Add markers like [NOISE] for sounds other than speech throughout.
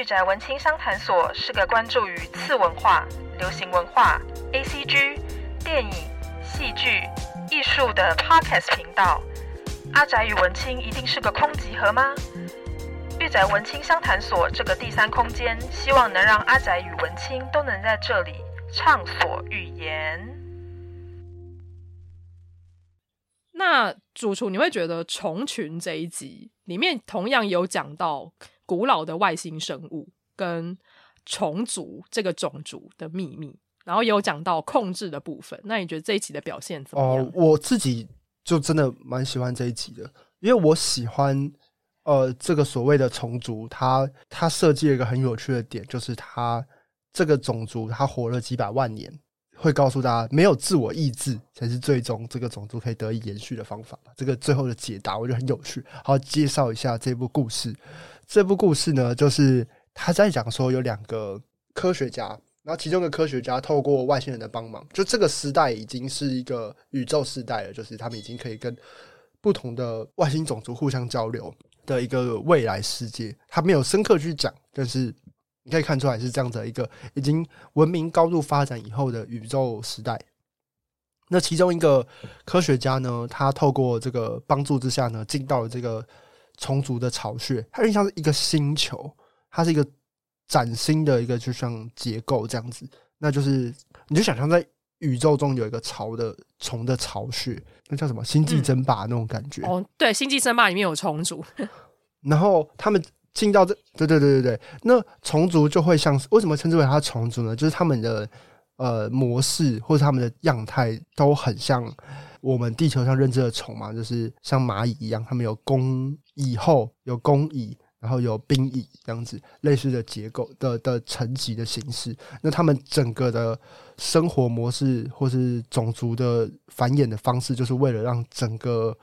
御宅文青商谈所是个关注于次文化、流行文化、ACG、电影、戏剧、艺术的 Podcast 频道。阿宅与文青一定是个空集合吗？御宅文青商谈所这个第三空间，希望能让阿宅与文青都能在这里畅所欲言。那主厨，你会觉得虫群这一集里面同样有讲到古老的外星生物跟虫族这个种族的秘密，然后也有讲到控制的部分。那你觉得这一集的表现怎么样？哦，我自己就真的蛮喜欢这一集的，因为我喜欢呃这个所谓的虫族，它它设计了一个很有趣的点，就是它这个种族它活了几百万年。会告诉大家，没有自我意志才是最终这个种族可以得以延续的方法。这个最后的解答，我觉得很有趣。好，介绍一下这部故事。这部故事呢，就是他在讲说有两个科学家，然后其中一个科学家透过外星人的帮忙，就这个时代已经是一个宇宙时代了，就是他们已经可以跟不同的外星种族互相交流的一个未来世界。他没有深刻去讲，但是。你可以看出来是这样的一个已经文明高度发展以后的宇宙时代。那其中一个科学家呢，他透过这个帮助之下呢，进到了这个虫族的巢穴。它有点像是一个星球，它是一个崭新的一个就像结构这样子。那就是你就想象在宇宙中有一个巢的虫的巢穴，那叫什么？星际争霸那种感觉。嗯、哦，对，星际争霸里面有虫族，[LAUGHS] 然后他们。进到这，对对对对对，那虫族就会像，为什么称之为它虫族呢？就是他们的呃模式或者他们的样态都很像我们地球上认知的虫嘛，就是像蚂蚁一样，他们有工蚁后，有工蚁，然后有兵蚁这样子类似的结构的的层级的形式。那他们整个的生活模式或是种族的繁衍的方式，就是为了让整个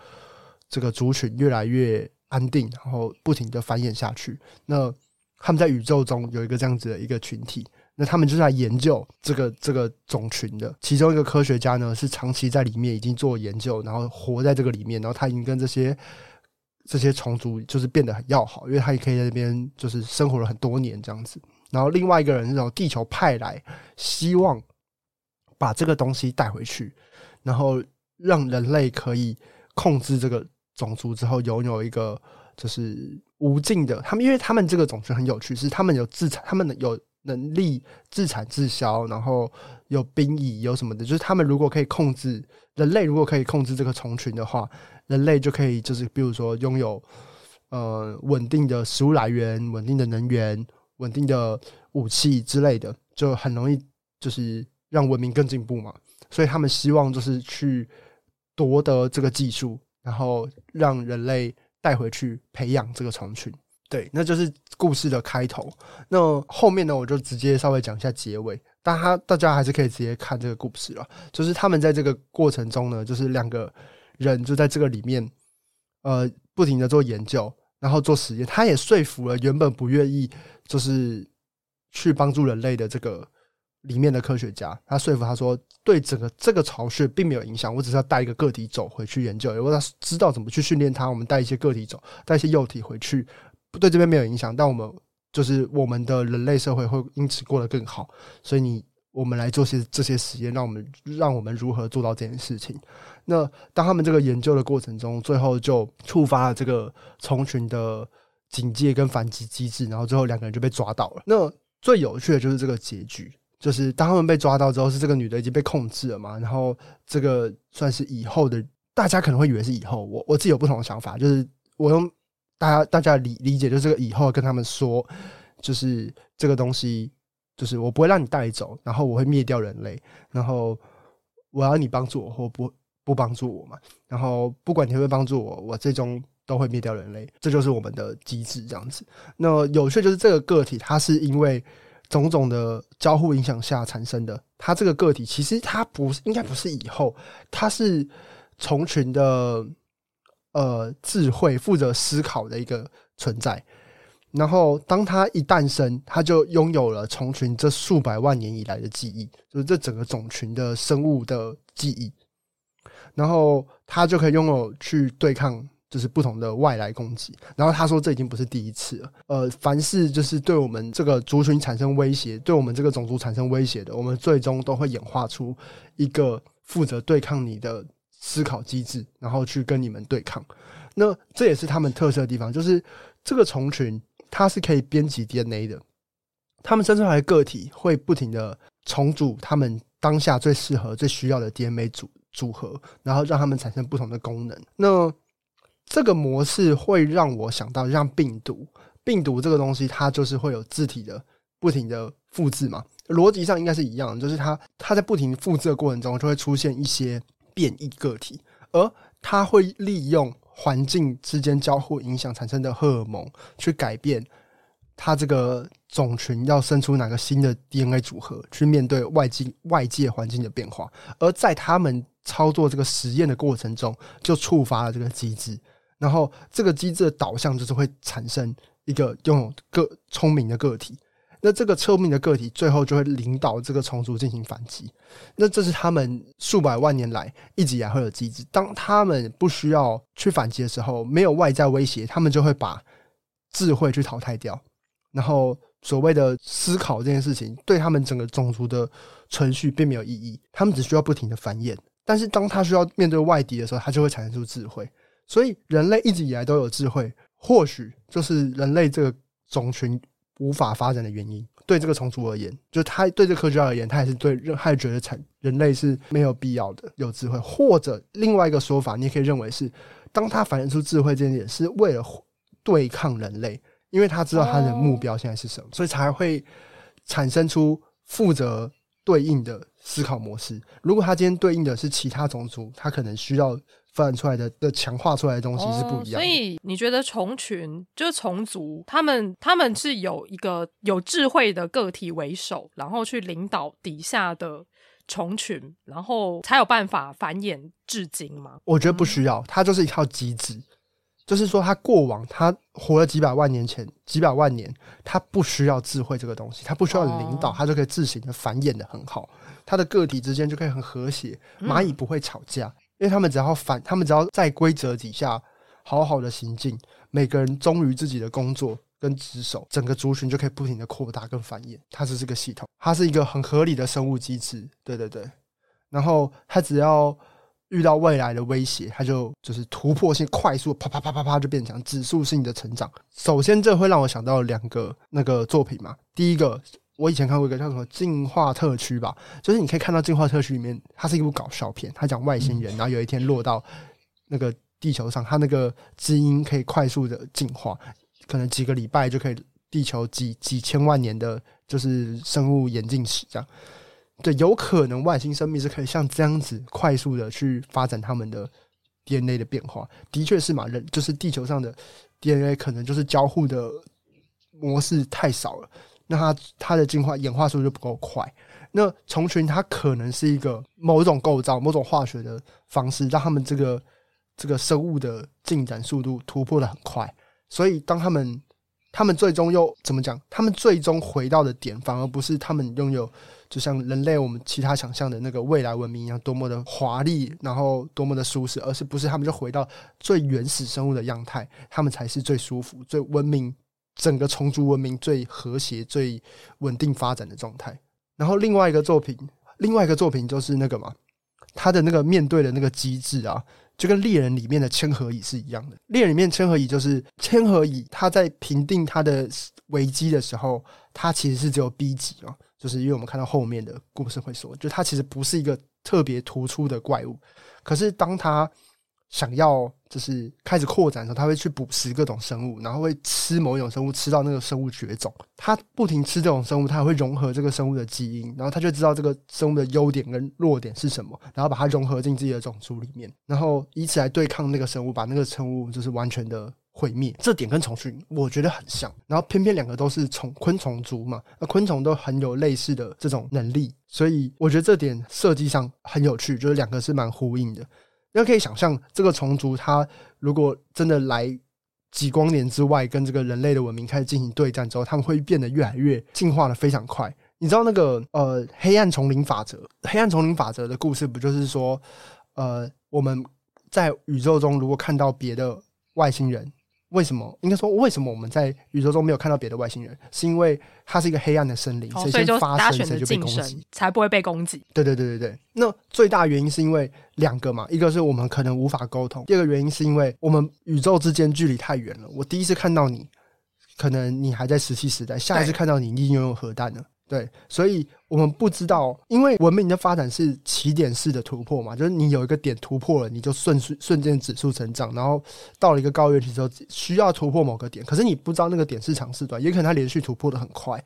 这个族群越来越。安定，然后不停的繁衍下去。那他们在宇宙中有一个这样子的一个群体，那他们就在研究这个这个种群的。其中一个科学家呢，是长期在里面已经做研究，然后活在这个里面，然后他已经跟这些这些虫族就是变得很要好，因为他也可以在那边就是生活了很多年这样子。然后另外一个人是从地球派来，希望把这个东西带回去，然后让人类可以控制这个。种族之后拥有一个就是无尽的，他们因为他们这个种族很有趣，是他们有自产，他们有能力自产自销，然后有兵役，有什么的，就是他们如果可以控制人类，如果可以控制这个虫群的话，人类就可以就是比如说拥有呃稳定的食物来源、稳定的能源、稳定的武器之类的，就很容易就是让文明更进步嘛。所以他们希望就是去夺得这个技术。然后让人类带回去培养这个虫群，对，那就是故事的开头。那后面呢，我就直接稍微讲一下结尾。但他大家还是可以直接看这个故事了。就是他们在这个过程中呢，就是两个人就在这个里面，呃，不停的做研究，然后做实验。他也说服了原本不愿意就是去帮助人类的这个。里面的科学家，他说服他说，对整个这个巢穴并没有影响，我只是要带一个个体走回去研究，如果他知道怎么去训练它，我们带一些个体走，带一些幼体回去，对这边没有影响，但我们就是我们的人类社会会因此过得更好，所以你我们来做些这些实验，让我们让我们如何做到这件事情。那当他们这个研究的过程中，最后就触发了这个虫群的警戒跟反击机制，然后最后两个人就被抓到了。那最有趣的就是这个结局。就是当他们被抓到之后，是这个女的已经被控制了嘛？然后这个算是以后的，大家可能会以为是以后。我我自己有不同的想法，就是我用大家大家理理解，就是这个以后跟他们说，就是这个东西，就是我不会让你带走，然后我会灭掉人类，然后我要你帮助我或不不帮助我嘛？然后不管你会不会帮助我，我最终都会灭掉人类。这就是我们的机制这样子。那有趣就是这个个体，它是因为。种种的交互影响下产生的，它这个个体其实它不是，应该不是以后，它是虫群的呃智慧负责思考的一个存在。然后当它一诞生，它就拥有了虫群这数百万年以来的记忆，就是这整个种群的生物的记忆。然后它就可以拥有去对抗就是不同的外来攻击。然后他说这已经不是第一次了。呃，凡是就是对我们这个族群产生威胁，对我们这个种族产生威胁的，我们最终都会演化出一个负责对抗你的思考机制，然后去跟你们对抗。那这也是他们特色的地方，就是这个虫群它是可以编辑 DNA 的，他们生出来的个体会不停的重组他们当下最适合、最需要的 DNA 组组合，然后让他们产生不同的功能。那这个模式会让我想到，像病毒，病毒这个东西，它就是会有字体的不停的复制嘛，逻辑上应该是一样，就是它它在不停复制的过程中，就会出现一些变异个体，而它会利用。环境之间交互影响产生的荷尔蒙，去改变它这个种群要生出哪个新的 DNA 组合，去面对外境外界环境的变化。而在他们操作这个实验的过程中，就触发了这个机制。然后这个机制的导向就是会产生一个拥有个聪明的个体。那这个聪明的个体最后就会领导这个虫族进行反击。那这是他们数百万年来一直以来会有机制。当他们不需要去反击的时候，没有外在威胁，他们就会把智慧去淘汰掉。然后所谓的思考这件事情，对他们整个种族的存续并没有意义。他们只需要不停的繁衍。但是当他需要面对外敌的时候，他就会产生出智慧。所以人类一直以来都有智慧，或许就是人类这个种群。无法发展的原因，对这个虫族而言，就他对这个科学家而言，他也是对，他也觉得产人类是没有必要的有智慧，或者另外一个说法，你也可以认为是，当他反映出智慧这件事，是为了对抗人类，因为他知道他的目标现在是什么，所以才会产生出负责对应的思考模式。如果他今天对应的是其他种族，他可能需要。发展出来的的强化出来的东西是不一样的。哦，所以你觉得虫群就是虫族，他们他们是有一个有智慧的个体为首，然后去领导底下的虫群，然后才有办法繁衍至今吗？我觉得不需要，它就是一套机制，就是说，它过往它活了几百万年前，几百万年，它不需要智慧这个东西，它不需要领导，它就可以自行的繁衍的很好，它的个体之间就可以很和谐，蚂蚁不会吵架。嗯因为他们只要反，他们只要在规则底下好好的行进，每个人忠于自己的工作跟职守，整个族群就可以不停的扩大跟繁衍。它是这个系统，它是一个很合理的生物机制。对对对，然后它只要遇到未来的威胁，它就就是突破性快速啪啪啪啪啪就变强，指数性的成长。首先，这会让我想到两个那个作品嘛，第一个。我以前看过一个叫什么《进化特区》吧，就是你可以看到《进化特区》里面，它是一部搞笑片，它讲外星人，然后有一天落到那个地球上，它那个基因可以快速的进化，可能几个礼拜就可以地球几几千万年的，就是生物演进史这样。对，有可能外星生命是可以像这样子快速的去发展他们的 DNA 的变化，的确是嘛，人就是地球上的 DNA 可能就是交互的模式太少了。那它它的进化演化速度就不够快。那虫群它可能是一个某一种构造、某种化学的方式，让他们这个这个生物的进展速度突破得很快。所以当他们他们最终又怎么讲？他们最终回到的点，反而不是他们拥有就像人类我们其他想象的那个未来文明一样多么的华丽，然后多么的舒适，而是不是他们就回到最原始生物的样态？他们才是最舒服、最文明。整个虫族文明最和谐、最稳定发展的状态。然后另外一个作品，另外一个作品就是那个嘛，他的那个面对的那个机制啊，就跟猎人里面的千和蚁是一样的。猎人里面千和蚁就是千和蚁，他在评定他的危机的时候，他其实是只有 B 级啊，就是因为我们看到后面的故事会说，就他其实不是一个特别突出的怪物。可是当他想要就是开始扩展的时候，他会去捕食各种生物，然后会吃某一种生物，吃到那个生物绝种。他不停吃这种生物，他还会融合这个生物的基因，然后他就知道这个生物的优点跟弱点是什么，然后把它融合进自己的种族里面，然后以此来对抗那个生物，把那个生物就是完全的毁灭。这点跟虫群我觉得很像，然后偏偏两个都是虫昆虫族嘛，那昆虫都很有类似的这种能力，所以我觉得这点设计上很有趣，就是两个是蛮呼应的。因为可以想象，这个虫族它如果真的来几光年之外，跟这个人类的文明开始进行对战之后，他们会变得越来越进化的非常快。你知道那个呃黑暗丛林法则？黑暗丛林法则的故事不就是说，呃我们在宇宙中如果看到别的外星人。为什么？应该说，为什么我们在宇宙中没有看到别的外星人？是因为它是一个黑暗的森林，谁先发生谁就被攻击，才不会被攻击。对对对对对。那最大原因是因为两个嘛，一个是我们可能无法沟通，第二个原因是因为我们宇宙之间距离太远了。我第一次看到你，可能你还在石器时代，下一次看到你，你已经拥有核弹了。对，所以我们不知道，因为文明的发展是起点式的突破嘛，就是你有一个点突破了，你就瞬瞬间指数成长，然后到了一个高原期之后，需要突破某个点，可是你不知道那个点是长是短，也可能它连续突破得很快。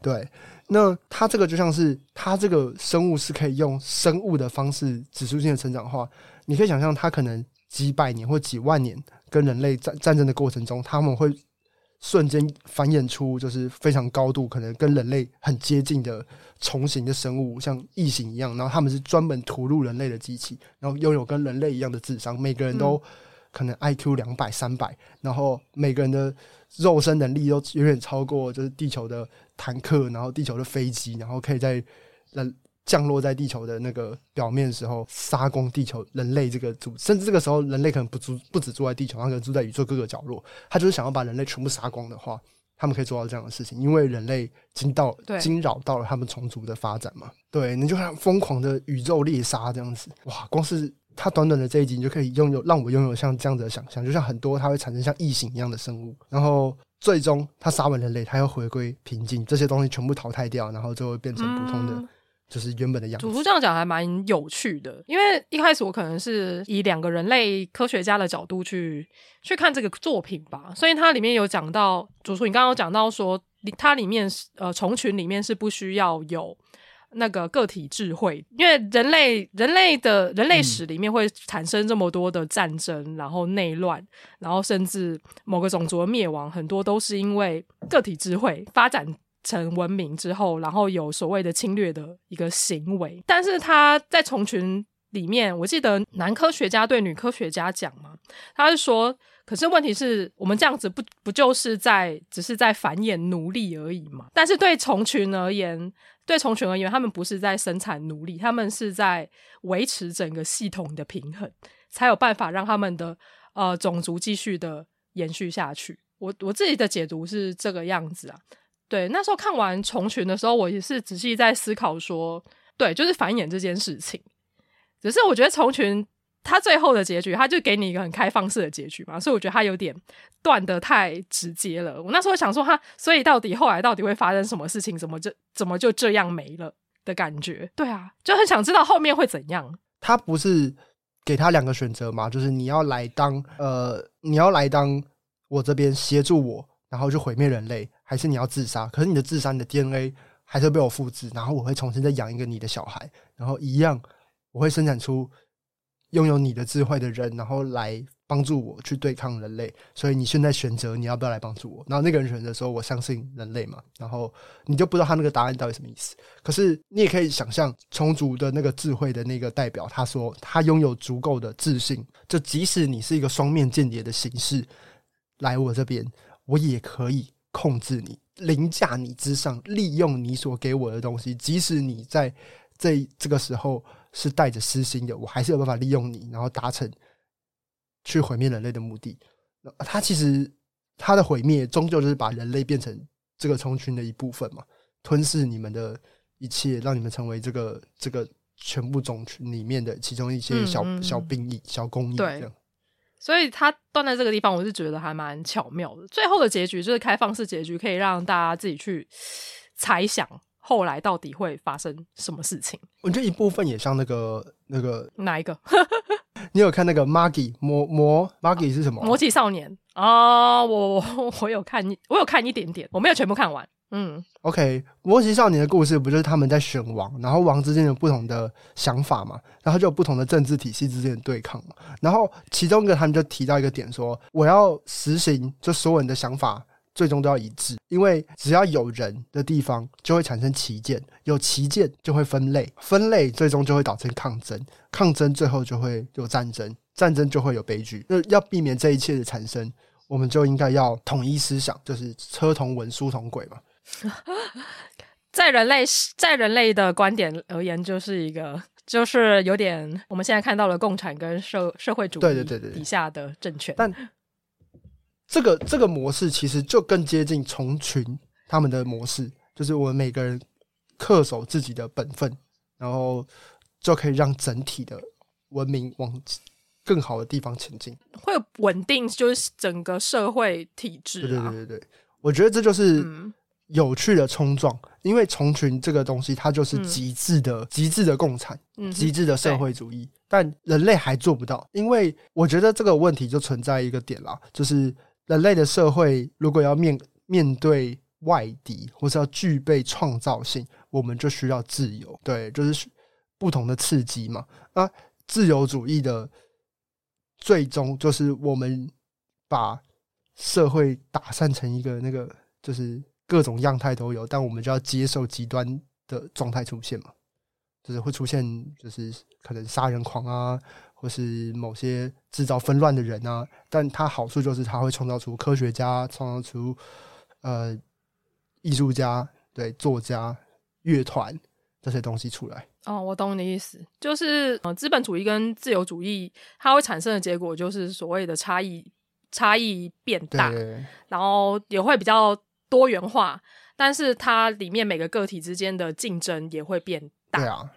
对，那它这个就像是它这个生物是可以用生物的方式指数性的成长的话，你可以想象它可能几百年或几万年跟人类战战争的过程中，他们会。瞬间繁衍出就是非常高度，可能跟人类很接近的虫形的生物，像异形一样。然后他们是专门屠戮人类的机器，然后拥有跟人类一样的智商，每个人都可能 IQ 两百、三百，然后每个人的肉身能力都远远超过就是地球的坦克，然后地球的飞机，然后可以在人。降落在地球的那个表面的时候，杀光地球人类这个族，甚至这个时候人类可能不住不只住在地球，他可能住在宇宙各个角落。他就是想要把人类全部杀光的话，他们可以做到这样的事情，因为人类惊到惊扰到了他们虫族的发展嘛。对，你就看疯狂的宇宙猎杀这样子，哇！光是他短短的这一集，你就可以拥有让我拥有像这样子的想象，就像很多它会产生像异形一样的生物，然后最终他杀完人类，他要回归平静，这些东西全部淘汰掉，然后就会变成普通的。嗯就是原本的样子。主厨这样讲还蛮有趣的，因为一开始我可能是以两个人类科学家的角度去去看这个作品吧，所以它里面有讲到，主厨你刚刚有讲到说，它里面呃虫群里面是不需要有那个个体智慧，因为人类人类的人类史里面会产生这么多的战争，嗯、然后内乱，然后甚至某个种族的灭亡，很多都是因为个体智慧发展。成文明之后，然后有所谓的侵略的一个行为，但是他在虫群里面，我记得男科学家对女科学家讲嘛，他是说，可是问题是我们这样子不不就是在只是在繁衍奴隶而已嘛？但是对虫群而言，对虫群而言，他们不是在生产奴隶，他们是在维持整个系统的平衡，才有办法让他们的呃种族继续的延续下去。我我自己的解读是这个样子啊。对，那时候看完虫群的时候，我也是仔细在思考说，对，就是繁衍这件事情。只是我觉得虫群它最后的结局，它就给你一个很开放式的结局嘛，所以我觉得它有点断得太直接了。我那时候想说，它所以到底后来到底会发生什么事情？怎么就怎么就这样没了的感觉？对啊，就很想知道后面会怎样。他不是给他两个选择嘛？就是你要来当呃，你要来当我这边协助我，然后就毁灭人类。还是你要自杀？可是你的自杀，你的 DNA 还是被我复制，然后我会重新再养一个你的小孩，然后一样我会生产出拥有你的智慧的人，然后来帮助我去对抗人类。所以你现在选择你要不要来帮助我？然后那个人选择说：“我相信人类嘛。”然后你就不知道他那个答案到底什么意思。可是你也可以想象，充足的那个智慧的那个代表，他说他拥有足够的自信，就即使你是一个双面间谍的形式来我这边，我也可以。控制你，凌驾你之上，利用你所给我的东西，即使你在这这个时候是带着私心的，我还是有办法利用你，然后达成去毁灭人类的目的。他其实他的毁灭，终究就是把人类变成这个虫群的一部分嘛，吞噬你们的一切，让你们成为这个这个全部种群里面的其中一些小小兵役、小工役这样。所以它断在这个地方，我是觉得还蛮巧妙的。最后的结局就是开放式结局，可以让大家自己去猜想后来到底会发生什么事情。我觉得一部分也像那个那个哪一个？[LAUGHS] 你有看那个 Magi 魔魔 Magi 是什么？魔气少年啊！我我有看一我有看一点点，我没有全部看完。嗯，OK，魔奇少年的故事不就是他们在选王，然后王之间有不同的想法嘛，然后就有不同的政治体系之间的对抗嘛，然后其中一个他们就提到一个点说，我要实行，就所有人的想法最终都要一致，因为只要有人的地方就会产生旗舰，有旗舰就会分类，分类最终就会导致抗争，抗争最后就会有战争，战争就会有悲剧。那要避免这一切的产生，我们就应该要统一思想，就是车同文，书同轨嘛。[LAUGHS] 在人类在人类的观点而言，就是一个就是有点我们现在看到了共产跟社社会主义底下的政权。但这个这个模式其实就更接近虫群他们的模式，就是我们每个人恪守自己的本分，然后就可以让整体的文明往更好的地方前进，会稳定，就是整个社会体制。对对对对对，我觉得这就是有趣的冲撞，嗯、因为虫群这个东西，它就是极致的、极、嗯、致的共产，极致的社会主义，但人类还做不到。因为我觉得这个问题就存在一个点啦，就是人类的社会如果要面面对外敌，或是要具备创造性，我们就需要自由。对，就是不同的刺激嘛。那，自由主义的。最终就是我们把社会打散成一个那个，就是各种样态都有，但我们就要接受极端的状态出现嘛，就是会出现，就是可能杀人狂啊，或是某些制造纷乱的人啊。但它好处就是它会创造出科学家，创造出呃艺术家、对作家、乐团这些东西出来。哦，我懂你的意思，就是呃，资本主义跟自由主义它会产生的结果就是所谓的差异差异变大，然后也会比较多元化，但是它里面每个个体之间的竞争也会变大。对啊，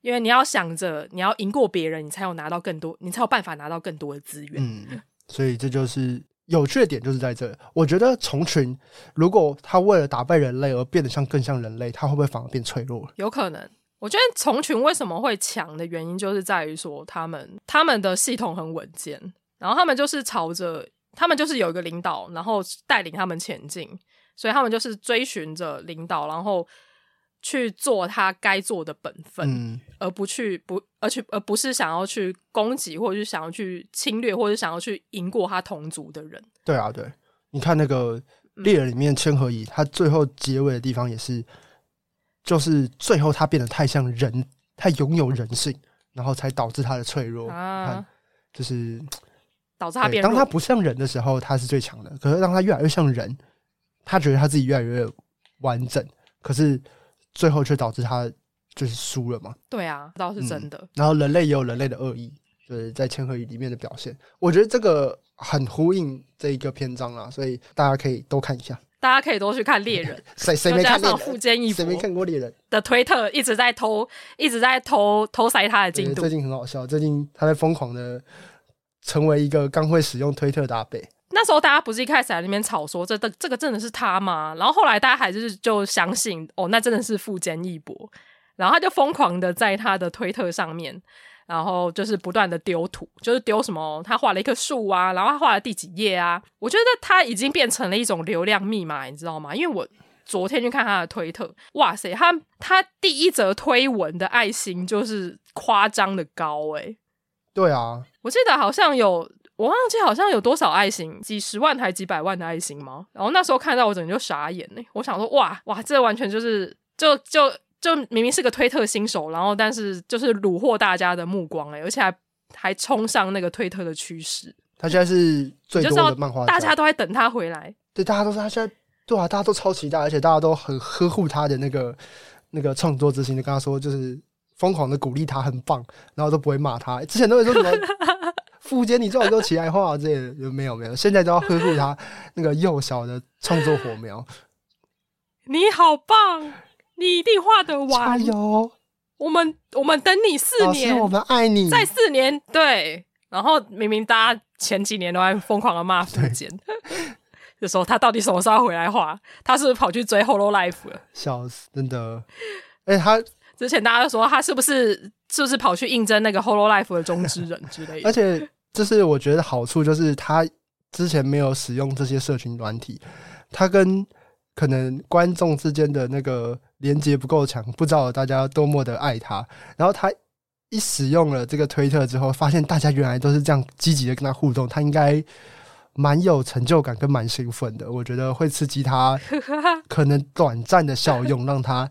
因为你要想着你要赢过别人，你才有拿到更多，你才有办法拿到更多的资源。嗯，所以这就是有趣的点，就是在这。我觉得虫群如果它为了打败人类而变得像更像人类，它会不会反而变脆弱？有可能。我觉得虫群为什么会强的原因，就是在于说他们他们的系统很稳健，然后他们就是朝着他们就是有一个领导，然后带领他们前进，所以他们就是追寻着领导，然后去做他该做的本分，嗯、而不去不而去而不是想要去攻击，或者是想要去侵略，或者是想要去赢过他同族的人。对啊，对，你看那个猎人里面千和乙，他最后结尾的地方也是。就是最后他变得太像人，太拥有人性，然后才导致他的脆弱。啊，就是导致他变。当他不像人的时候，他是最强的。可是当他越来越像人，他觉得他自己越来越完整。可是最后却导致他就是输了嘛？对啊，倒是真的。嗯，然后人类也有人类的恶意，就是在千和蚁里面的表现。我觉得这个很呼应这一个篇章啊，所以大家可以多看一下。大家可以多去看猎人，[LAUGHS] 谁谁没看过富坚义博？谁没看过猎人的推特一直在偷，一直在偷偷塞他的进度。最近很好笑，最近他在疯狂的成为一个刚会使用推特的阿北。那时候大家不是一开始在那边吵说这这这个真的是他吗？然后后来大家还是就相信哦，那真的是富坚义博，然后他就疯狂的在他的推特上面。然后就是不断的丢图，就是丢什么，他画了一棵树啊，然后他画了第几页啊。我觉得他已经变成了一种流量密码，你知道吗？因为我昨天去看他的推特，哇塞，他他第一则推文的爱心就是夸张的高诶、对啊，我记得好像有，我忘记好像有多少爱心，几十万还几百万的爱心吗？然后那时候看到我整个就傻眼呢、欸。我想说，哇哇，这完全就是就就。就明明是个推特新手，然后但是就是虏获大家的目光哎，而且还还冲上那个推特的趋势。他现在是最多的漫画，大家都在等他回来。对，大家都是他现在对啊，大家都超期待，而且大家都很呵护他的那个那个创作之心，就跟他说就是疯狂的鼓励他，很棒，然后都不会骂他。之前都会说什么 [LAUGHS] 富坚，你最好给我起来画这些，没有没有，现在都要呵护他那个幼小的创作火苗。你好棒！你一定画得完！加油！我们我们等你四年，我们爱你。在四年，对。然后明明大家前几年都在疯狂的骂富坚，就说他到底什么时候回来画？他是不是跑去追《Hololive》了？笑死，真的。哎、欸，他之前大家都说他是不是是不是跑去应征那个《Hololive》的中之人之类的？[LAUGHS] 而且，这是我觉得好处，就是他之前没有使用这些社群软体，他跟可能观众之间的那个。连接不够强，不知道大家多么的爱他。然后他一使用了这个推特之后，发现大家原来都是这样积极的跟他互动，他应该蛮有成就感跟蛮兴奋的。我觉得会刺激他可能短暂的效用，让他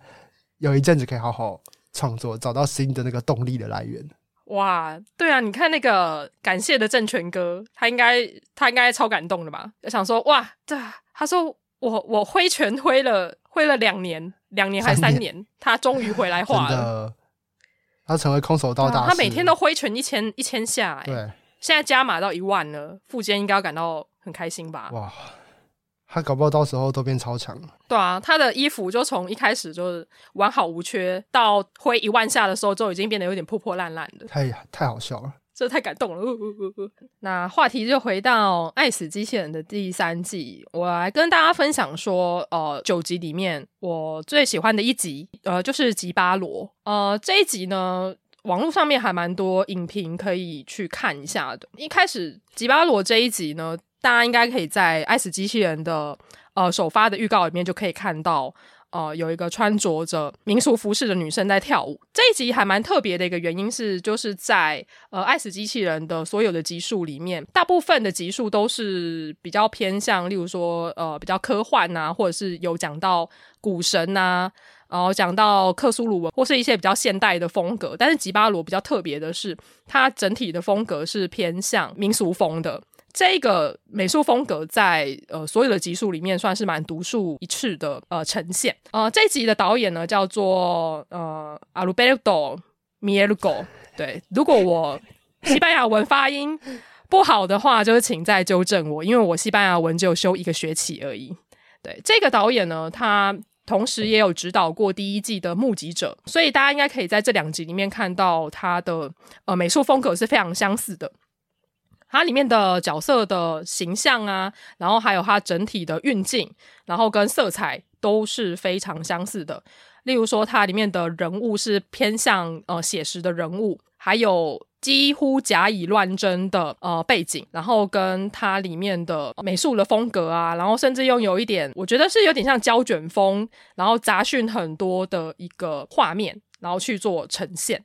有一阵子可以好好创作，找到新的那个动力的来源。哇，对啊，你看那个感谢的正权哥，他应该他应该超感动的吧？想说哇，这他说我我挥拳挥了挥了两年。两年还是三年，[LAUGHS] 他终于回来画了。他成为空手道大师，他每天都挥拳一千一千下，欸，对，现在加码到一万了，富坚应该要感到很开心吧？哇，他搞不好到时候都变超强。对啊，他的衣服就从一开始就是完好无缺，到挥一万下的时候就已经变得有点破破烂烂的，太太好笑了。这太感动了！那话题就回到《爱死机器人》的第三季，我来跟大家分享说，呃，九集里面我最喜欢的一集，呃，就是吉巴罗。呃，这一集呢，网络上面还蛮多影评可以去看一下的。一开始吉巴罗这一集呢，大家应该可以在《爱死机器人》的呃首发的预告里面就可以看到。呃，有一个穿着着民俗服饰的女生在跳舞。这一集还蛮特别的一个原因是，就是在呃《爱死机器人》的所有的集数里面，大部分的集数都是比较偏向，例如说呃比较科幻啊，或者是有讲到古神啊，然后讲到克苏鲁文，或是一些比较现代的风格。但是吉巴罗比较特别的是，它整体的风格是偏向民俗风的。这个美术风格在呃所有的集数里面算是蛮独树一帜的呃呈现。呃，这集的导演呢叫做呃 Alberto Mielgo。对，如果我西班牙文发音不好的话，就是请再纠正我，因为我西班牙文只有修一个学期而已。对，这个导演呢，他同时也有指导过第一季的《目击者》，所以大家应该可以在这两集里面看到他的呃美术风格是非常相似的。它里面的角色的形象啊，然后还有它整体的运镜，然后跟色彩都是非常相似的。例如说，它里面的人物是偏向呃写实的人物，还有几乎假以乱真的呃背景，然后跟它里面的美术的风格啊，然后甚至用有一点，我觉得是有点像胶卷风，然后杂讯很多的一个画面，然后去做呈现。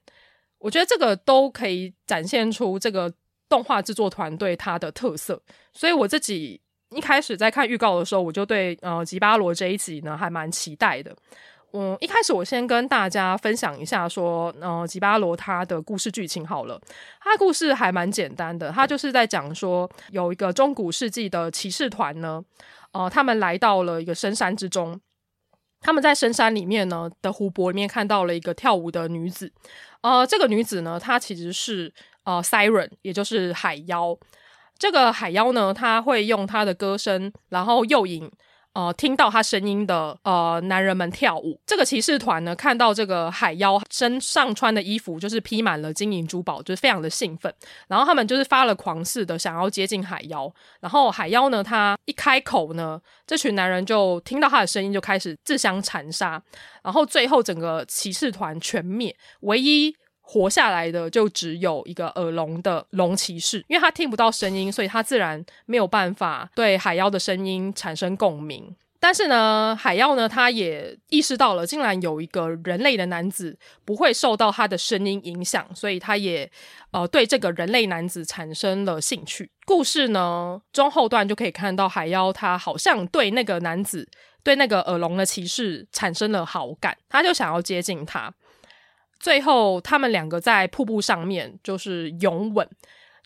我觉得这个都可以展现出这个。动画制作团队它的特色，所以我自己一开始在看预告的时候，我就对呃吉巴罗这一集呢还蛮期待的。嗯，一开始我先跟大家分享一下说，呃吉巴罗他的故事剧情好了，他的故事还蛮简单的，他就是在讲说有一个中古世纪的骑士团呢，呃，他们来到了一个深山之中，他们在深山里面呢的湖泊里面看到了一个跳舞的女子，呃，这个女子呢，她其实是。呃，Siren，也就是海妖。这个海妖呢，他会用他的歌声，然后诱引呃听到他声音的呃男人们跳舞。这个骑士团呢，看到这个海妖身上穿的衣服就是披满了金银珠宝，就是非常的兴奋。然后他们就是发了狂似的想要接近海妖。然后海妖呢，他一开口呢，这群男人就听到他的声音，就开始自相残杀。然后最后整个骑士团全灭，唯一。活下来的就只有一个耳聋的龙骑士，因为他听不到声音，所以他自然没有办法对海妖的声音产生共鸣。但是呢，海妖呢，他也意识到了，竟然有一个人类的男子不会受到他的声音影响，所以他也呃对这个人类男子产生了兴趣。故事呢，中后段就可以看到海妖他好像对那个男子，对那个耳聋的骑士产生了好感，他就想要接近他。最后，他们两个在瀑布上面就是拥吻，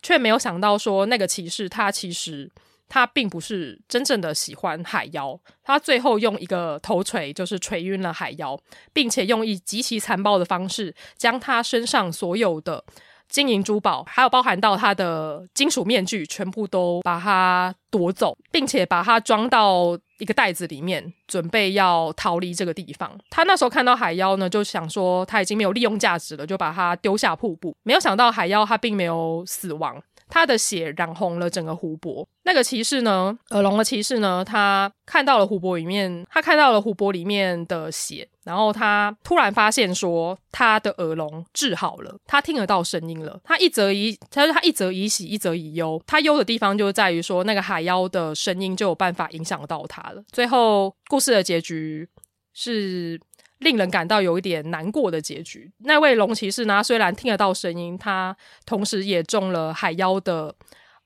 却没有想到说那个骑士他其实他并不是真正的喜欢海妖，他最后用一个头锤就是锤晕了海妖，并且用以极其残暴的方式将他身上所有的金银珠宝，还有包含到他的金属面具，全部都把它夺走，并且把它装到一个袋子里面，准备要逃离这个地方。他那时候看到海妖呢，就想说他已经没有利用价值了，就把它丢下瀑布。没有想到海妖他并没有死亡。他的血染红了整个湖泊。那个骑士呢，耳聋的骑士呢，他看到了湖泊里面，他看到了湖泊里面的血，然后他突然发现说，他的耳聋治好了，他听得到声音了。他一则以，他说他一则以喜，一则以忧。他忧的地方就在于说，那个海妖的声音就有办法影响到他了。最后，故事的结局是。令人感到有一点难过的结局。那位龙骑士呢，虽然听得到声音，他同时也中了海妖的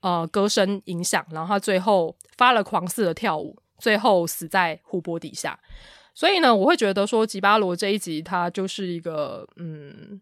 呃歌声影响，然后他最后发了狂似的跳舞，最后死在湖泊底下。所以呢，我会觉得说吉巴罗这一集，他就是一个嗯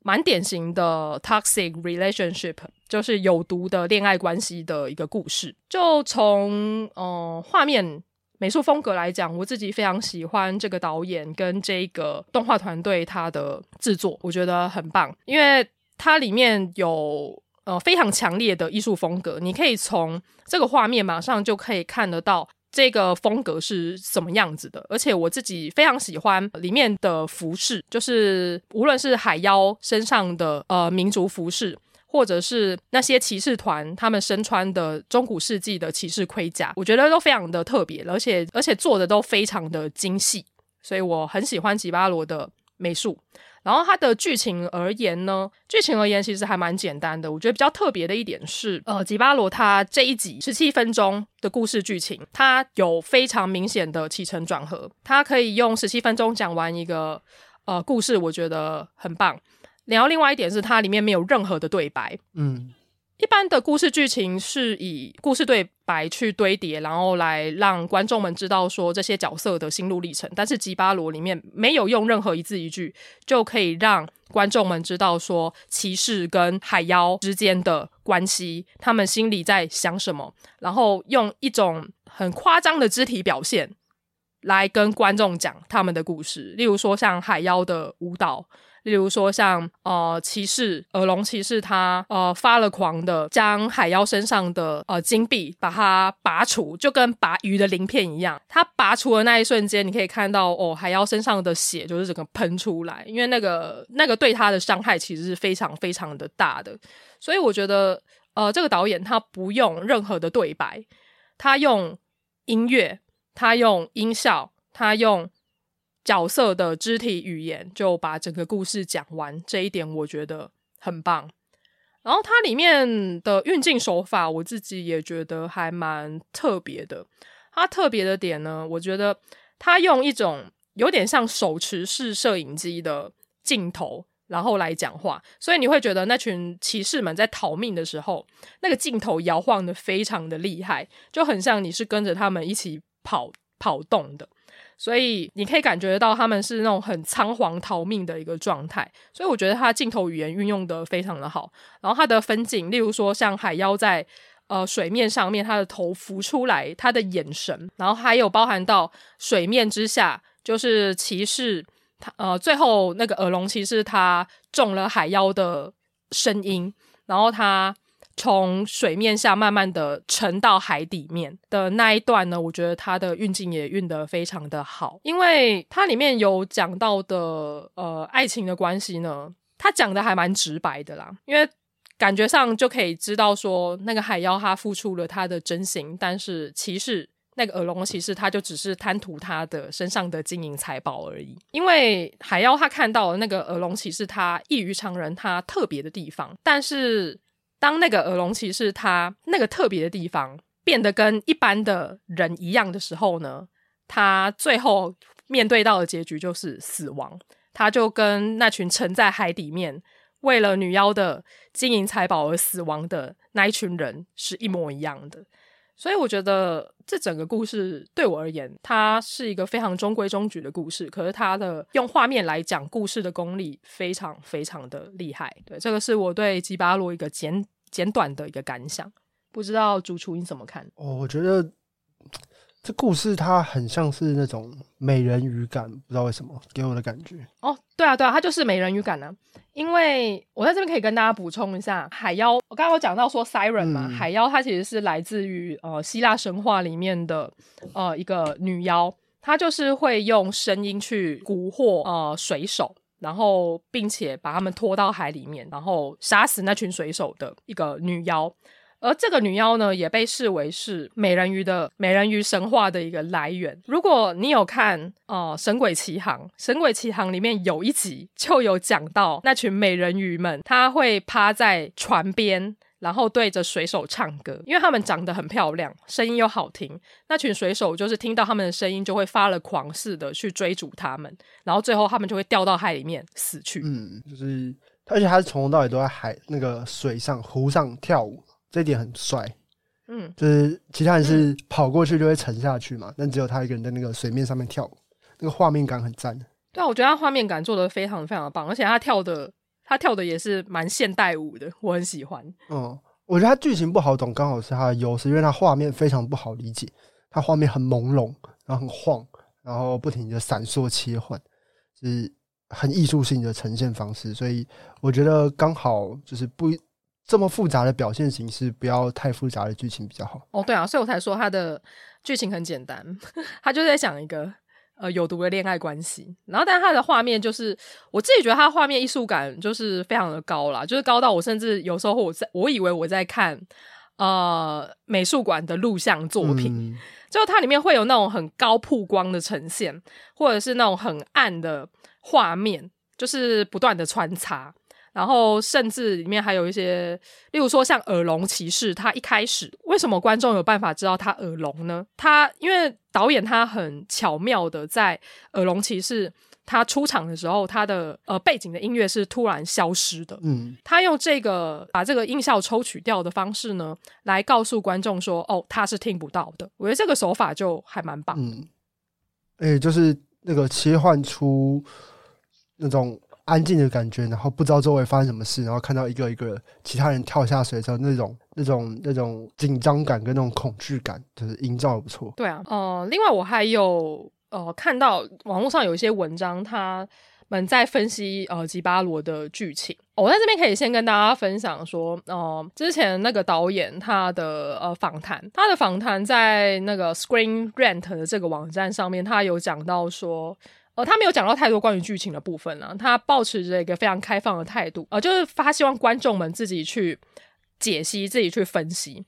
蛮典型的 toxic relationship，就是有毒的恋爱关系的一个故事。就从呃画面。美术风格来讲，我自己非常喜欢这个导演跟这个动画团队他的制作，我觉得很棒，因为它里面有呃非常强烈的艺术风格，你可以从这个画面马上就可以看得到这个风格是什么样子的。而且我自己非常喜欢里面的服饰，就是无论是海妖身上的呃民族服饰。或者是那些骑士团他们身穿的中古世纪的骑士盔甲，我觉得都非常的特别，而且而且做的都非常的精细，所以我很喜欢吉巴罗的美术。然后它的剧情而言呢，剧情而言其实还蛮简单的。我觉得比较特别的一点是，呃，吉巴罗他这一集十七分钟的故事剧情，它有非常明显的起承转合，它可以用十七分钟讲完一个呃故事，我觉得很棒。然后另外一点是，它里面没有任何的对白。嗯，一般的故事剧情是以故事对白去堆叠，然后来让观众们知道说这些角色的心路历程。但是吉巴罗里面没有用任何一字一句，就可以让观众们知道说骑士跟海妖之间的关系，他们心里在想什么，然后用一种很夸张的肢体表现来跟观众讲他们的故事。例如说像海妖的舞蹈。例如说像，呃骑士耳龙骑士他，他呃发了狂的将海妖身上的呃金币把它拔除，就跟拔鱼的鳞片一样。他拔除的那一瞬间，你可以看到哦，海妖身上的血就是整个喷出来，因为那个那个对他的伤害其实是非常非常的大的。所以我觉得，呃，这个导演他不用任何的对白，他用音乐，他用音效，他用。角色的肢体语言就把整个故事讲完，这一点我觉得很棒。然后它里面的运镜手法，我自己也觉得还蛮特别的。它特别的点呢，我觉得它用一种有点像手持式摄影机的镜头，然后来讲话，所以你会觉得那群骑士们在逃命的时候，那个镜头摇晃的非常的厉害，就很像你是跟着他们一起跑跑动的。所以你可以感觉到他们是那种很仓皇逃命的一个状态，所以我觉得他镜头语言运用得非常的好。然后他的分镜，例如说像海妖在呃水面上面，他的头浮出来，他的眼神，然后还有包含到水面之下，就是骑士他呃最后那个耳龙骑士他中了海妖的声音，然后他。从水面下慢慢的沉到海底面的那一段呢，我觉得它的运镜也运得非常的好，因为它里面有讲到的呃爱情的关系呢，它讲的还蛮直白的啦，因为感觉上就可以知道说那个海妖他付出了他的真心，但是骑士那个耳龙骑士他就只是贪图他的身上的金银财宝而已，因为海妖他看到了那个耳龙骑士他异于常人，他特别的地方，但是。当那个耳龙骑士他那个特别的地方变得跟一般的人一样的时候呢，他最后面对到的结局就是死亡。他就跟那群沉在海底面为了女妖的金银财宝而死亡的那一群人是一模一样的。所以我觉得这整个故事对我而言，它是一个非常中规中矩的故事。可是它的用画面来讲故事的功力非常非常的厉害。对，这个是我对吉巴罗一个简简短的一个感想。不知道主厨你怎么看？哦，我觉得这故事它很像是那种美人鱼感，不知道为什么给我的感觉。哦，对啊，对啊，它就是美人鱼感呢、啊。因为我在这边可以跟大家补充一下，海妖，我刚刚有讲到说 Siren 嘛，嗯、海妖它其实是来自于呃希腊神话里面的呃一个女妖，她就是会用声音去蛊惑呃水手，然后并且把他们拖到海里面，然后杀死那群水手的一个女妖。而这个女妖呢，也被视为是美人鱼的美人鱼神话的一个来源。如果你有看哦，《神鬼奇航》，《神鬼奇航》里面有一集就有讲到那群美人鱼们，她会趴在船边，然后对着水手唱歌，因为他们长得很漂亮，声音又好听。那群水手就是听到他们的声音，就会发了狂似的去追逐他们，然后最后他们就会掉到海里面死去。嗯，就是，而且他是从头到尾都在海那个水上湖上跳舞。这一点很帅，嗯，就是其他人是跑过去就会沉下去嘛，嗯、但只有他一个人在那个水面上面跳舞，那个画面感很赞。对啊，我觉得他画面感做的非常非常的棒，而且他跳的他跳的也是蛮现代舞的，我很喜欢。嗯，我觉得他剧情不好懂，刚好是他的优势，因为他画面非常不好理解，他画面很朦胧，然后很晃，然后不停的闪烁切换，就是很艺术性的呈现方式，所以我觉得刚好就是不。这么复杂的表现形式，不要太复杂的剧情比较好。哦，对啊，所以我才说它的剧情很简单，[LAUGHS] 他就在讲一个呃有毒的恋爱关系，然后但是他的画面就是我自己觉得他画面艺术感就是非常的高啦，就是高到我甚至有时候我在我以为我在看呃美术馆的录像作品，嗯、就它里面会有那种很高曝光的呈现，或者是那种很暗的画面，就是不断的穿插。然后甚至里面还有一些，例如说像耳聋骑士，他一开始为什么观众有办法知道他耳聋呢？他因为导演他很巧妙的在耳聋骑士他出场的时候，他的呃背景的音乐是突然消失的。嗯，他用这个把这个音效抽取掉的方式呢，来告诉观众说，哦，他是听不到的。我觉得这个手法就还蛮棒。嗯，哎，就是那个切换出那种。安静的感觉，然后不知道周围发生什么事，然后看到一个一个其他人跳下水的那种那种那种紧张感跟那种恐惧感，就是营造的不错。对啊，呃，另外我还有呃看到网络上有一些文章，他们在分析呃吉巴罗的剧情。我在这边可以先跟大家分享说，呃，之前那个导演他的呃访谈，他的访谈在那个 Screen Rant 的这个网站上面，他有讲到说。呃，他没有讲到太多关于剧情的部分啊，他抱持着一个非常开放的态度，呃，就是他希望观众们自己去解析、自己去分析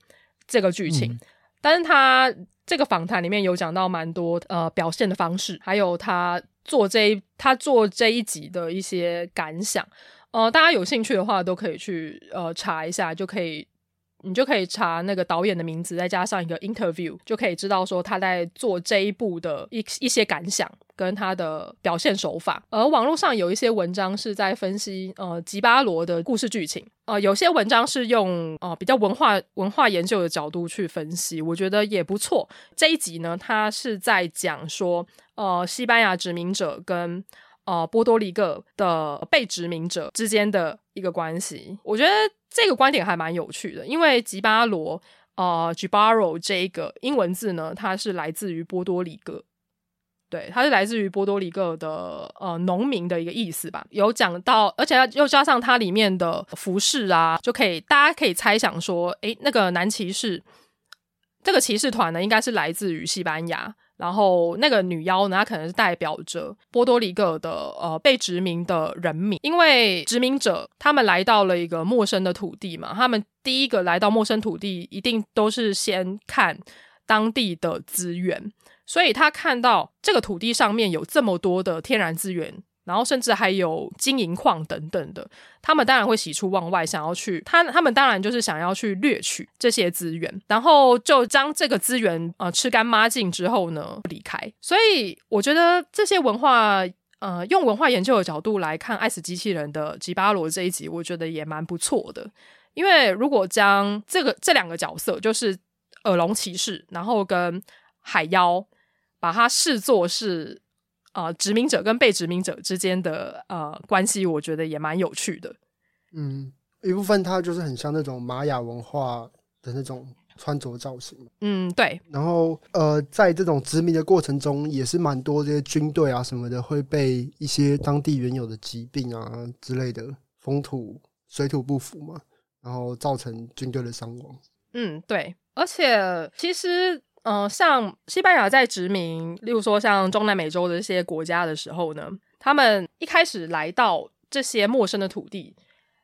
这个剧情。嗯、但是他这个访谈里面有讲到蛮多呃表现的方式，还有他做这一他做这一集的一些感想。呃，大家有兴趣的话，都可以去呃查一下，就可以。你就可以查那个导演的名字，再加上一个 interview，就可以知道说他在做这一部的一一些感想跟他的表现手法。而网络上有一些文章是在分析呃吉巴罗的故事剧情，呃，有些文章是用呃比较文化文化研究的角度去分析，我觉得也不错。这一集呢，他是在讲说呃西班牙殖民者跟呃波多黎各的被殖民者之间的一个关系，我觉得。这个观点还蛮有趣的，因为吉巴罗，呃，Gibaro 这个英文字呢，它是来自于波多黎各，对，它是来自于波多黎各的呃农民的一个意思吧。有讲到，而且又加上它里面的服饰啊，就可以大家可以猜想说，诶，那个男骑士，这个骑士团呢，应该是来自于西班牙。然后那个女妖呢，她可能是代表着波多黎各的呃被殖民的人民，因为殖民者他们来到了一个陌生的土地嘛，他们第一个来到陌生土地，一定都是先看当地的资源，所以他看到这个土地上面有这么多的天然资源。然后甚至还有金银矿等等的，他们当然会喜出望外，想要去他他们当然就是想要去掠取这些资源，然后就将这个资源呃吃干抹净之后呢离开。所以我觉得这些文化呃用文化研究的角度来看《爱死机器人》的吉巴罗这一集，我觉得也蛮不错的。因为如果将这个这两个角色，就是耳聋骑士，然后跟海妖，把它视作是。呃，殖民者跟被殖民者之间的呃关系，我觉得也蛮有趣的。嗯，一部分它就是很像那种玛雅文化的那种穿着造型。嗯，对。然后呃，在这种殖民的过程中，也是蛮多这些军队啊什么的会被一些当地原有的疾病啊之类的风土水土不服嘛，然后造成军队的伤亡。嗯，对。而且其实。嗯、像西班牙在殖民，例如说像中南美洲的这些国家的时候呢，他们一开始来到这些陌生的土地，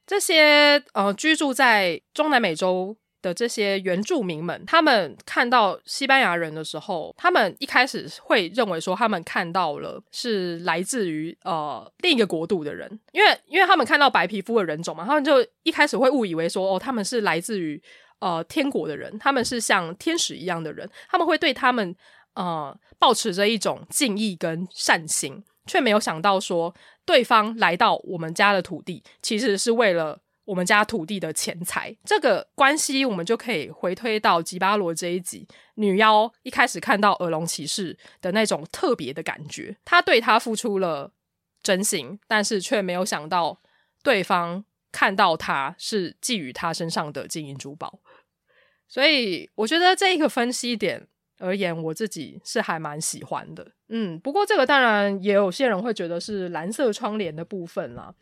这些呃居住在中南美洲的这些原住民们，他们看到西班牙人的时候，他们一开始会认为说他们看到了是来自于呃另一个国度的人，因为因为他们看到白皮肤的人种嘛，他们就一开始会误以为说哦，他们是来自于。呃，天国的人，他们是像天使一样的人，他们会对他们呃抱持着一种敬意跟善心，却没有想到说对方来到我们家的土地，其实是为了我们家土地的钱财。这个关系，我们就可以回推到吉巴罗这一集，女妖一开始看到耳聋骑士的那种特别的感觉，她对他付出了真心，但是却没有想到对方看到他是寄予他身上的金银珠宝。所以我觉得这一个分析点而言，我自己是还蛮喜欢的。嗯，不过这个当然也有些人会觉得是蓝色窗帘的部分啦。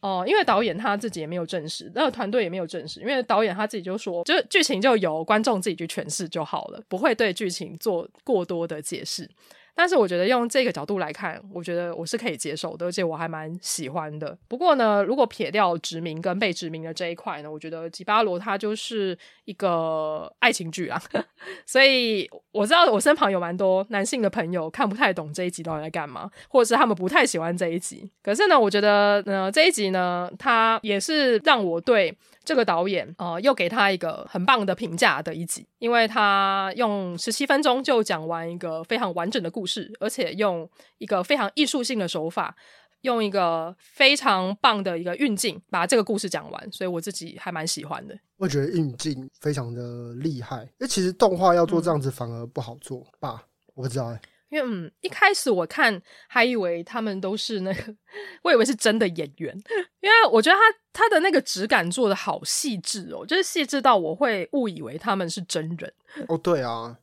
哦、因为导演他自己也没有证实，那个团队也没有证实，因为导演他自己就说，就剧情就由观众自己去诠释就好了，不会对剧情做过多的解释。但是我觉得用这个角度来看，我觉得我是可以接受的，而且我还蛮喜欢的。不过呢，如果撇掉殖民跟被殖民的这一块呢，我觉得《吉巴罗》它就是一个爱情剧啊。[LAUGHS] 所以我知道我身旁有蛮多男性的朋友看不太懂这一集到底在干嘛，或者是他们不太喜欢这一集。可是呢，我觉得呢这一集呢，它也是让我对。这个导演，呃，又给他一个很棒的评价的一集，因为他用十七分钟就讲完一个非常完整的故事，而且用一个非常艺术性的手法，用一个非常棒的一个运镜把这个故事讲完，所以我自己还蛮喜欢的。我觉得运镜非常的厉害，因为其实动画要做这样子反而不好做吧？我不知道哎。因为嗯，一开始我看还以为他们都是那个，我以为是真的演员，因为我觉得他他的那个质感做的好细致哦，就是细致到我会误以为他们是真人。[LAUGHS] 哦，对啊。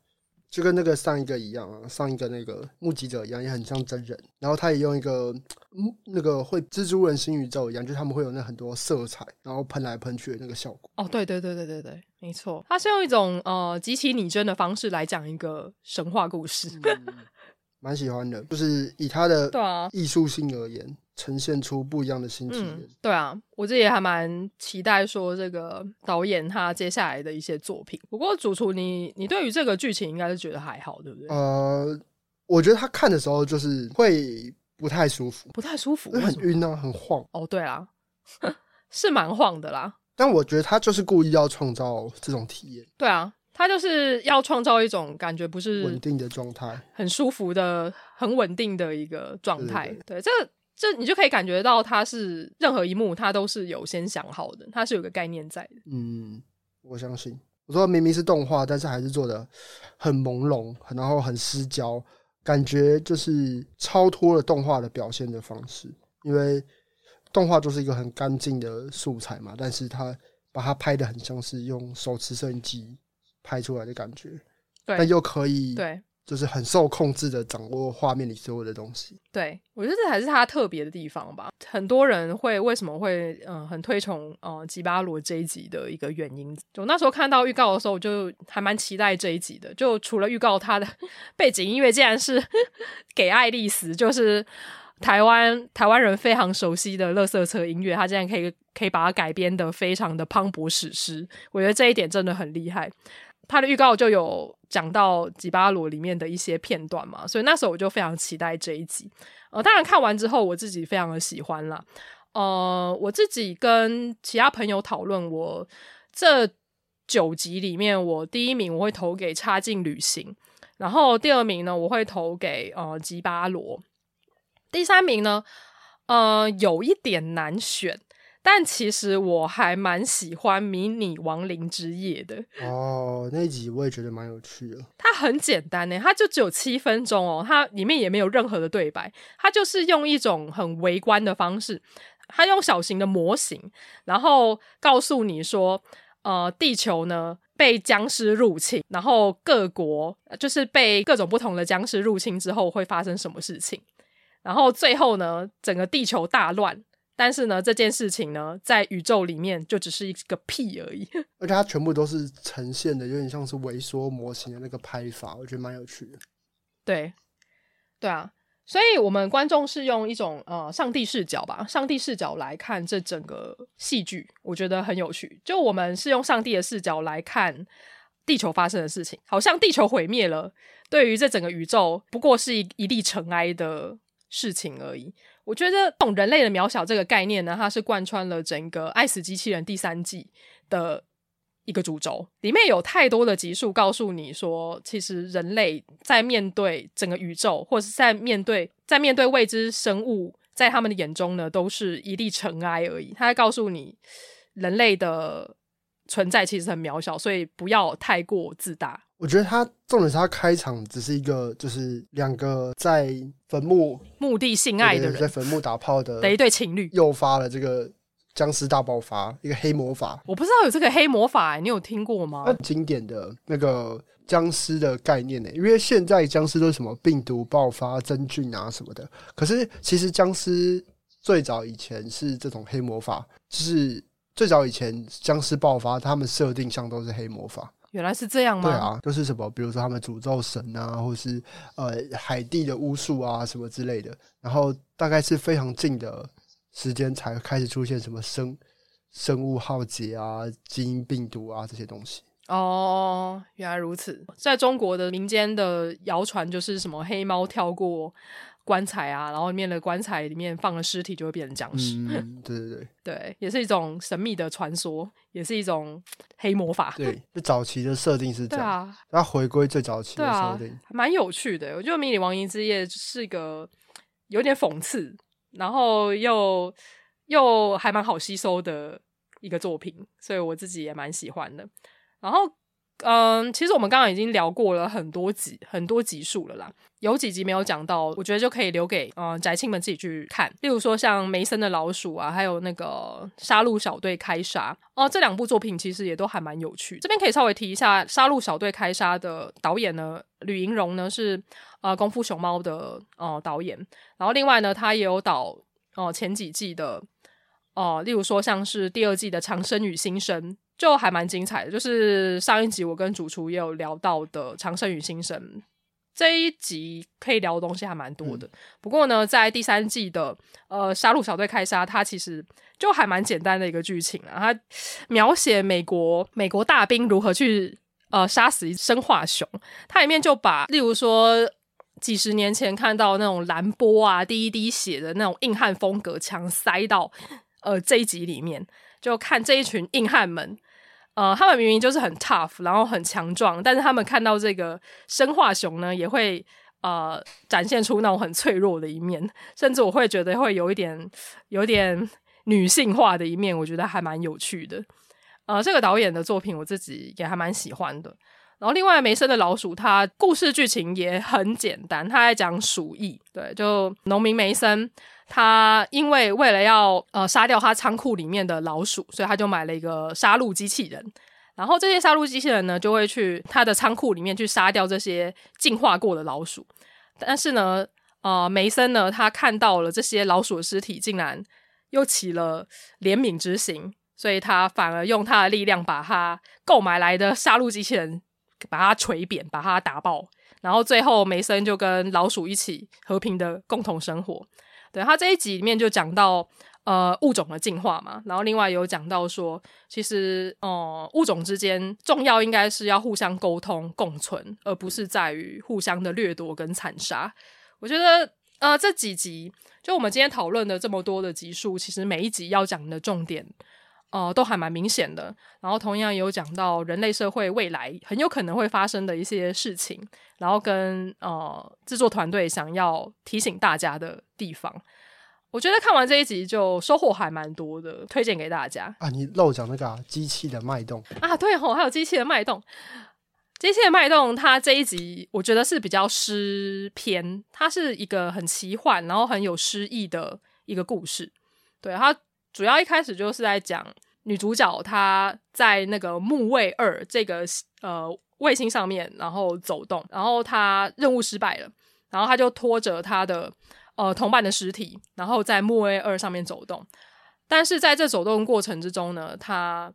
就跟那个上一个一样啊，上一个那个目击者一样，也很像真人。然后他也用一个那个会蜘蛛人新宇宙一样，就是他们会有那很多色彩，然后喷来喷去的那个效果。哦，对对对对对对，没错，他是用一种呃极其拟真的方式来讲一个神话故事，嗯、蛮喜欢的。就是以他的对啊艺术性而言。呈现出不一样的新体验。嗯，对啊，我自己也还蛮期待说这个导演他接下来的一些作品。不过主厨，你你对于这个剧情应该是觉得还好，对不对？呃，我觉得他看的时候就是会不太舒服，不太舒服，很晕啊，很晃。哦，对啊，[LAUGHS] 是蛮晃的啦。但我觉得他就是故意要创造这种体验。对啊，他就是要创造一种感觉，不是稳定的状态，很舒服的、很稳定的一个状态。对，这。这你就可以感觉到，它是任何一幕，它都是有先想好的，它是有个概念在的。嗯，我相信。我说明明是动画，但是还是做的很朦胧，然后很失焦，感觉就是超脱了动画的表现的方式。因为动画就是一个很干净的素材嘛，但是它把它拍的很像是用手持摄影机拍出来的感觉，对，但又可以对。就是很受控制的掌握画面里所有的东西。对，我觉得这才是它特别的地方吧。很多人会为什么会嗯、呃、很推崇呃吉巴罗这一集的一个原因。就那时候看到预告的时候，我就还蛮期待这一集的。就除了预告，它的背景音乐竟然是给爱丽丝，就是台湾台湾人非常熟悉的垃圾车音乐，他竟然可以可以把它改编的非常的磅礴史诗。我觉得这一点真的很厉害。他的预告就有讲到《吉巴罗》里面的一些片段嘛，所以那时候我就非常期待这一集。呃，当然看完之后，我自己非常的喜欢啦。呃，我自己跟其他朋友讨论，我这九集里面，我第一名我会投给《插进旅行》，然后第二名呢，我会投给呃《吉巴罗》，第三名呢，呃，有一点难选。但其实我还蛮喜欢《迷你亡灵之夜》的哦，那一集我也觉得蛮有趣的。它很简单呢，它就只有七分钟哦，它里面也没有任何的对白，它就是用一种很微观的方式，它用小型的模型，然后告诉你说，呃，地球呢被僵尸入侵，然后各国就是被各种不同的僵尸入侵之后会发生什么事情，然后最后呢，整个地球大乱。但是呢，这件事情呢，在宇宙里面就只是一个屁而已。[LAUGHS] 而且它全部都是呈现的，有点像是微缩模型的那个拍法，我觉得蛮有趣的。对，对啊，所以我们观众是用一种呃上帝视角吧，上帝视角来看这整个戏剧，我觉得很有趣。就我们是用上帝的视角来看地球发生的事情，好像地球毁灭了，对于这整个宇宙不过是一一粒尘埃的事情而已。我觉得懂人类的渺小这个概念呢，它是贯穿了整个《爱死机器人》第三季的一个主轴。里面有太多的集数告诉你说，其实人类在面对整个宇宙，或者是在面对在面对未知生物，在他们的眼中呢，都是一粒尘埃而已。他在告诉你，人类的存在其实很渺小，所以不要太过自大。我觉得他重点是他开场只是一个，就是两个在坟墓墓地性爱的人，在坟墓打炮的的一对情侣，诱发了这个僵尸大爆发，一个黑魔法。我不知道有这个黑魔法，欸，你有听过吗？很经典的那个僵尸的概念呢，欸，因为现在僵尸都是什么病毒爆发、真菌啊什么的，可是其实僵尸最早以前是这种黑魔法，就是最早以前僵尸爆发，他们设定像都是黑魔法。原来是这样吗？对啊，就是什么，比如说他们诅咒神啊，或是呃海地的巫术啊什么之类的。然后大概是非常近的时间才开始出现什么生生物浩劫啊、基因病毒啊这些东西。哦，原来如此。在中国的民间的谣传就是什么黑猫跳过棺材啊，然后里面的棺材里面放了尸体就会变成僵尸。嗯，[LAUGHS] 对对对，对，也是一种神秘的传说，也是一种黑魔法。[LAUGHS] 对，就早期的设定是这样。对啊，它回归最早期的设定，蛮、啊、有趣的。我觉得《迷你王银之夜》是一个有点讽刺，然后又又还蛮好吸收的一个作品，所以我自己也蛮喜欢的。然后，嗯，其实我们刚刚已经聊过了很多集、很多集数了啦。有几集没有讲到，我觉得就可以留给嗯宅青们自己去看。例如说像梅森的老鼠啊，还有那个杀戮小队开杀哦，这两部作品其实也都还蛮有趣。这边可以稍微提一下，杀戮小队开杀的导演呢，吕银荣呢是呃功夫熊猫的、呃、导演，然后另外呢，他也有导哦、前几季的哦、例如说像是第二季的长生与新生。就还蛮精彩的，就是上一集我跟主厨也有聊到的《长生与新生》这一集可以聊的东西还蛮多的。嗯、不过呢，在第三季的呃杀戮小队开杀，它其实就还蛮简单的一个剧情啊。它描写美国美国大兵如何去呃杀死一生化熊，它里面就把例如说几十年前看到那种蓝波啊、第一滴血的那种硬汉风格强塞到呃这一集里面，就看这一群硬汉们。呃，他们明明就是很 tough，然后很强壮，但是他们看到这个生化熊呢，也会呃展现出那种很脆弱的一面，甚至我会觉得会有一点有点女性化的一面，我觉得还蛮有趣的。呃，这个导演的作品我自己也还蛮喜欢的。然后另外梅森的老鼠，它故事剧情也很简单，他在讲鼠疫，对，就农民梅森。他因为为了要呃杀掉他仓库里面的老鼠，所以他就买了一个杀戮机器人。然后这些杀戮机器人呢，就会去他的仓库里面去杀掉这些进化过的老鼠。但是呢，呃，梅森呢，他看到了这些老鼠的尸体，竟然又起了怜悯之心，所以他反而用他的力量把他购买来的杀戮机器人把它锤扁，把它打爆。然后最后梅森就跟老鼠一起和平的共同生活。对，他这一集里面就讲到呃物种的进化嘛，然后另外有讲到说，其实呃物种之间重要应该是要互相沟通共存，而不是在于互相的掠夺跟残杀。我觉得呃这几集就我们今天讨论的这么多的集数，其实每一集要讲的重点。呃，都还蛮明显的。然后同样也有讲到人类社会未来很有可能会发生的一些事情，然后跟呃制作团队想要提醒大家的地方。我觉得看完这一集就收获还蛮多的，推荐给大家啊。你漏讲那个、啊、机器的脉动啊，对吼，还有机器的脉动。机器的脉动，它这一集我觉得是比较诗篇，它是一个很奇幻，然后很有诗意的一个故事。对它。主要一开始就是在讲女主角她在那个木卫二这个呃卫星上面，然后走动，然后她任务失败了，然后她就拖着她的呃同伴的尸体，然后在木卫二上面走动。但是在这走动过程之中呢，她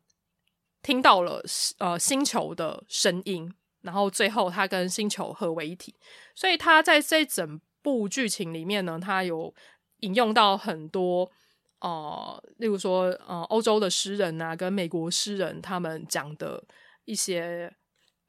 听到了呃星球的声音，然后最后她跟星球合为一体。所以她在这整部剧情里面呢，她有引用到很多。呃，例如说，呃，欧洲的诗人啊，跟美国诗人他们讲的一些，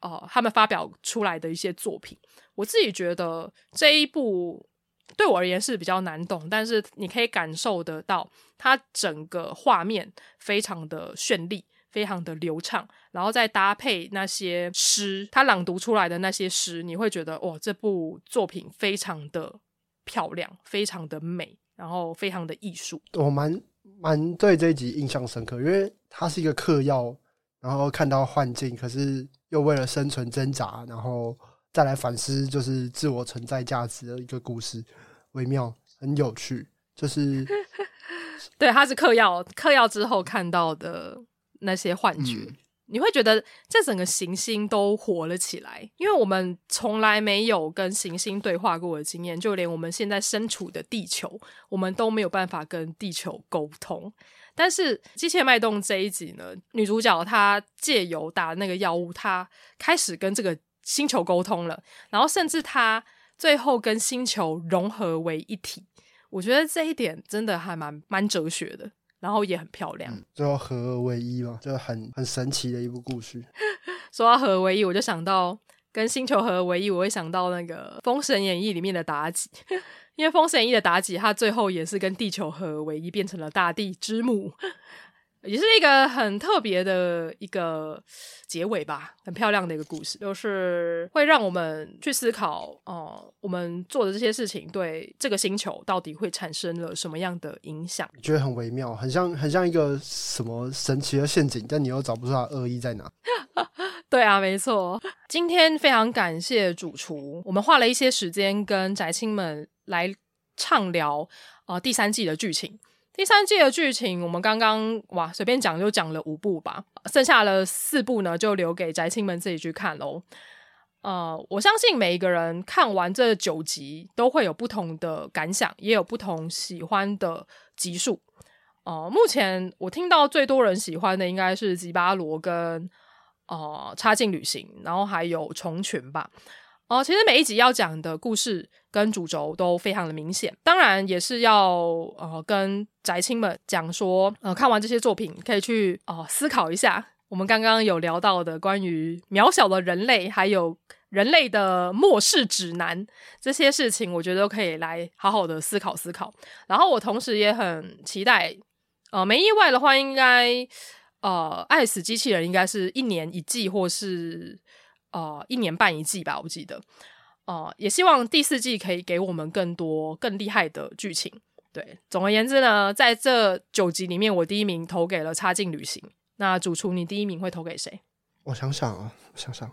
呃，他们发表出来的一些作品，我自己觉得这一部对我而言是比较难懂，但是你可以感受得到，它整个画面非常的绚丽，非常的流畅，然后再搭配那些诗，他朗读出来的那些诗，你会觉得哇，这部作品非常的漂亮，非常的美。然后非常的艺术，我蛮蛮对这一集印象深刻，因为它是一个嗑药，然后看到幻境，可是又为了生存挣扎，然后再来反思，就是自我存在价值的一个故事，微妙，很有趣。就是 [LAUGHS] 对，他是嗑药，嗑药之后看到的那些幻觉，你会觉得这整个行星都活了起来，因为我们从来没有跟行星对话过的经验，就连我们现在身处的地球，我们都没有办法跟地球沟通。但是《机械脉动》这一集呢，女主角她借由打那个药物，她开始跟这个星球沟通了，然后甚至她最后跟星球融合为一体。我觉得这一点真的还蛮蛮哲学的。然后也很漂亮，嗯、最后合而为一嘛，就很很神奇的一部故事。[LAUGHS] 说到合二为一，我就想到跟星球合二为一，我会想到那个《封神演义》里面的妲己，[LAUGHS] 因为《封神演义》的妲己，她最后也是跟地球合二为一，变成了大地之母。也是一个很特别的一个结尾吧，很漂亮的一个故事，就是会让我们去思考，哦、呃，我们做的这些事情对这个星球到底会产生了什么样的影响？觉得很微妙，很像很像一个什么神奇的陷阱，但你又找不出它恶意在哪。[LAUGHS] 对啊，没错。今天非常感谢主厨，我们花了一些时间跟宅青们来畅聊啊、呃、第三季的剧情。第三季的剧情，我们刚刚哇随便讲就讲了五部吧，剩下的四部呢就留给宅青们自己去看喽。呃，我相信每一个人看完这九集都会有不同的感想，也有不同喜欢的集数。呃，目前我听到最多人喜欢的应该是吉巴罗跟呃插进旅行，然后还有虫群吧。哦，其实每一集要讲的故事跟主轴都非常的明显，当然也是要呃跟宅青们讲说，呃看完这些作品可以去哦、思考一下，我们刚刚有聊到的关于渺小的人类，还有人类的末世指南这些事情，我觉得都可以来好好的思考思考。然后我同时也很期待，呃没意外的话，应该呃爱死机器人应该是一年一季或是。呃，一年半一季吧，我记得。呃，也希望第四季可以给我们更多更厉害的剧情。对，总而言之呢，在这九集里面，我第一名投给了《插进旅行》。那主厨，你第一名会投给谁？我想想啊，我想想，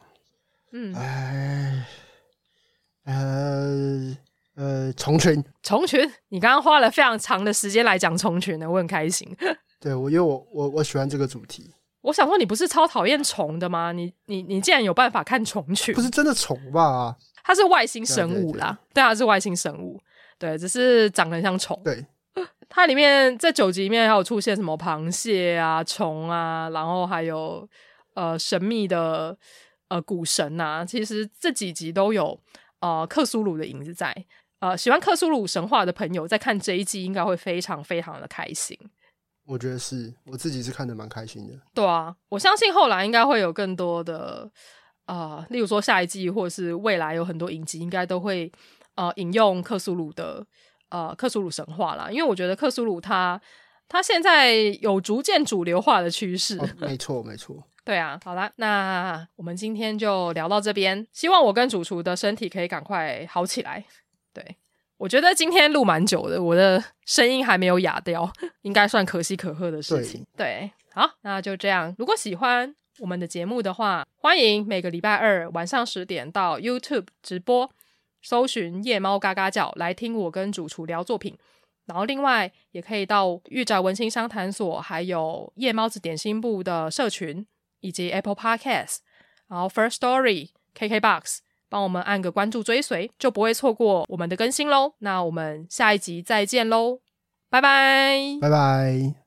嗯，哎，呃呃，虫群，虫群，你刚刚花了非常长的时间来讲虫群呢，我很开心。[LAUGHS] 对，我因为我我我喜欢这个主题。我想说，你不是超讨厌虫的吗？你你你竟然有办法看虫群？不是真的虫吧？它是外星生物啦，对，啊是外星生物，对，只是长得很像虫。对，[LAUGHS] 它里面在九集里面还有出现什么螃蟹啊、虫啊，然后还有呃神秘的呃古神啊。其实这几集都有呃克苏鲁的影子在。呃，喜欢克苏鲁神话的朋友在看这一季应该会非常非常的开心。我觉得是我自己是看得蛮开心的。对啊，我相信后来应该会有更多的呃，例如说下一季或者是未来有很多影集，应该都会呃引用克苏鲁的呃克苏鲁神话啦。因为我觉得克苏鲁他他现在有逐渐主流化的趋势。哦，没 [LAUGHS] 错，没错。对啊，好啦，那我们今天就聊到这边。希望我跟主厨的身体可以赶快好起来。对。我觉得今天录蛮久的，我的声音还没有哑掉，[LAUGHS] 应该算可喜可贺的事情。对，对，好，那就这样。如果喜欢我们的节目的话，欢迎每个礼拜二晚上十点到 YouTube 直播，搜寻夜猫嘎嘎叫来听我跟主厨聊作品。然后另外也可以到玉宅文青商谈所，还有夜猫子点心部的社群，以及 Apple Podcast，然后 First Story、KKBox。帮我们按个关注追随，就不会错过我们的更新喽。那我们下一集再见喽，拜拜，拜拜。